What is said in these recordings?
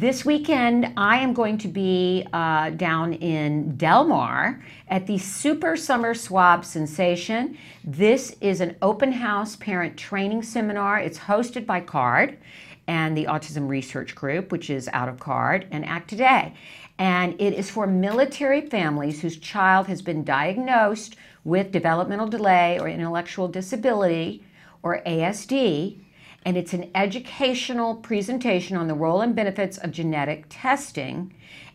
this weekend, I am going to be uh, down in Del Mar at the Super Summer Swab Sensation. This is an open house parent training seminar. It's hosted by CARD and the Autism Research Group, which is out of CARD, and Act Today. And it is for military families whose child has been diagnosed with developmental delay or intellectual disability or ASD and it's an educational presentation on the role and benefits of genetic testing.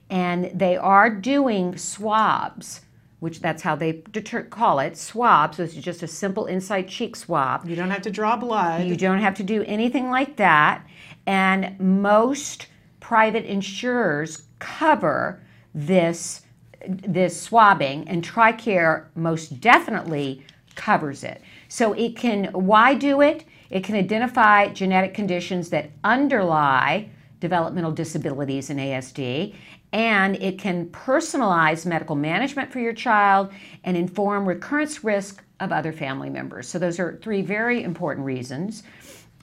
And they are doing swabs, which that's how they deter- call it swabs. So is just a simple inside cheek swab. You don't have to draw blood. You don't have to do anything like that. And most private insurers cover this this swabbing and TRICARE most definitely covers it. So it can why do it? It can identify genetic conditions that underlie developmental disabilities in ASD, and it can personalize medical management for your child and inform recurrence risk of other family members. So, those are three very important reasons.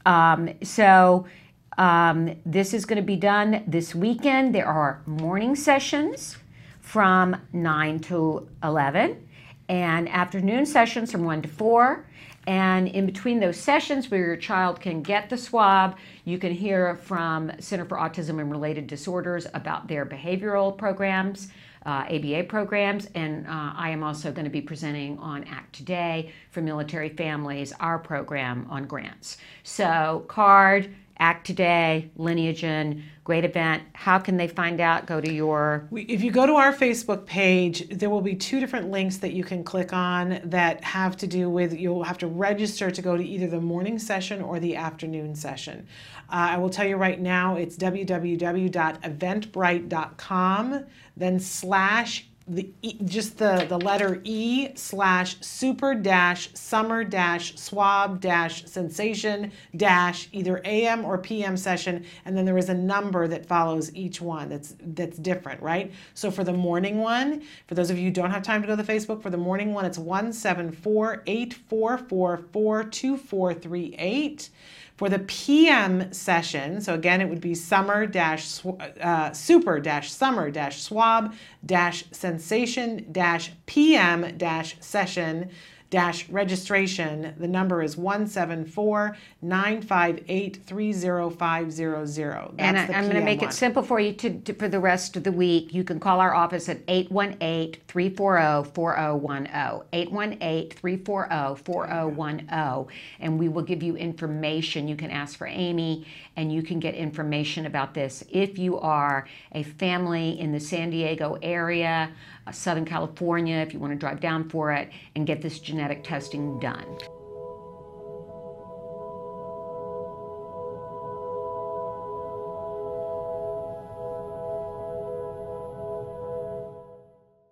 Um, so, um, this is going to be done this weekend. There are morning sessions from 9 to 11 and afternoon sessions from 1 to 4. And in between those sessions where your child can get the swab, you can hear from Center for Autism and Related Disorders about their behavioral programs, uh, ABA programs, and uh, I am also going to be presenting on Act Today for Military Families, our program on grants. So, CARD, Act Today, Lineagen, great event. How can they find out? Go to your. If you go to our Facebook page, there will be two different links that you can click on that have to do with you'll have to register to go to either the morning session or the afternoon session. Uh, I will tell you right now, it's www.eventbrite.com, then slash the just the the letter E slash super dash summer dash swab dash sensation dash either AM or PM session, and then there is a number that follows each one that's that's different, right? So for the morning one, for those of you who don't have time to go to the Facebook, for the morning one, it's one seven four eight four four four two four three eight. For the PM session, so again, it would be summer dash uh, super dash summer dash swab dash sensation dash PM dash session dash registration. The number is 174 958 30500. And I, am going to make one. it simple for you to, to, for the rest of the week. You can call our office at 818 340 4010. 818 340 4010. And we will give you information. You can ask for Amy and you can get information about this if you are a family in the San Diego area. Uh, Southern California if you want to drive down for it and get this genetic testing done.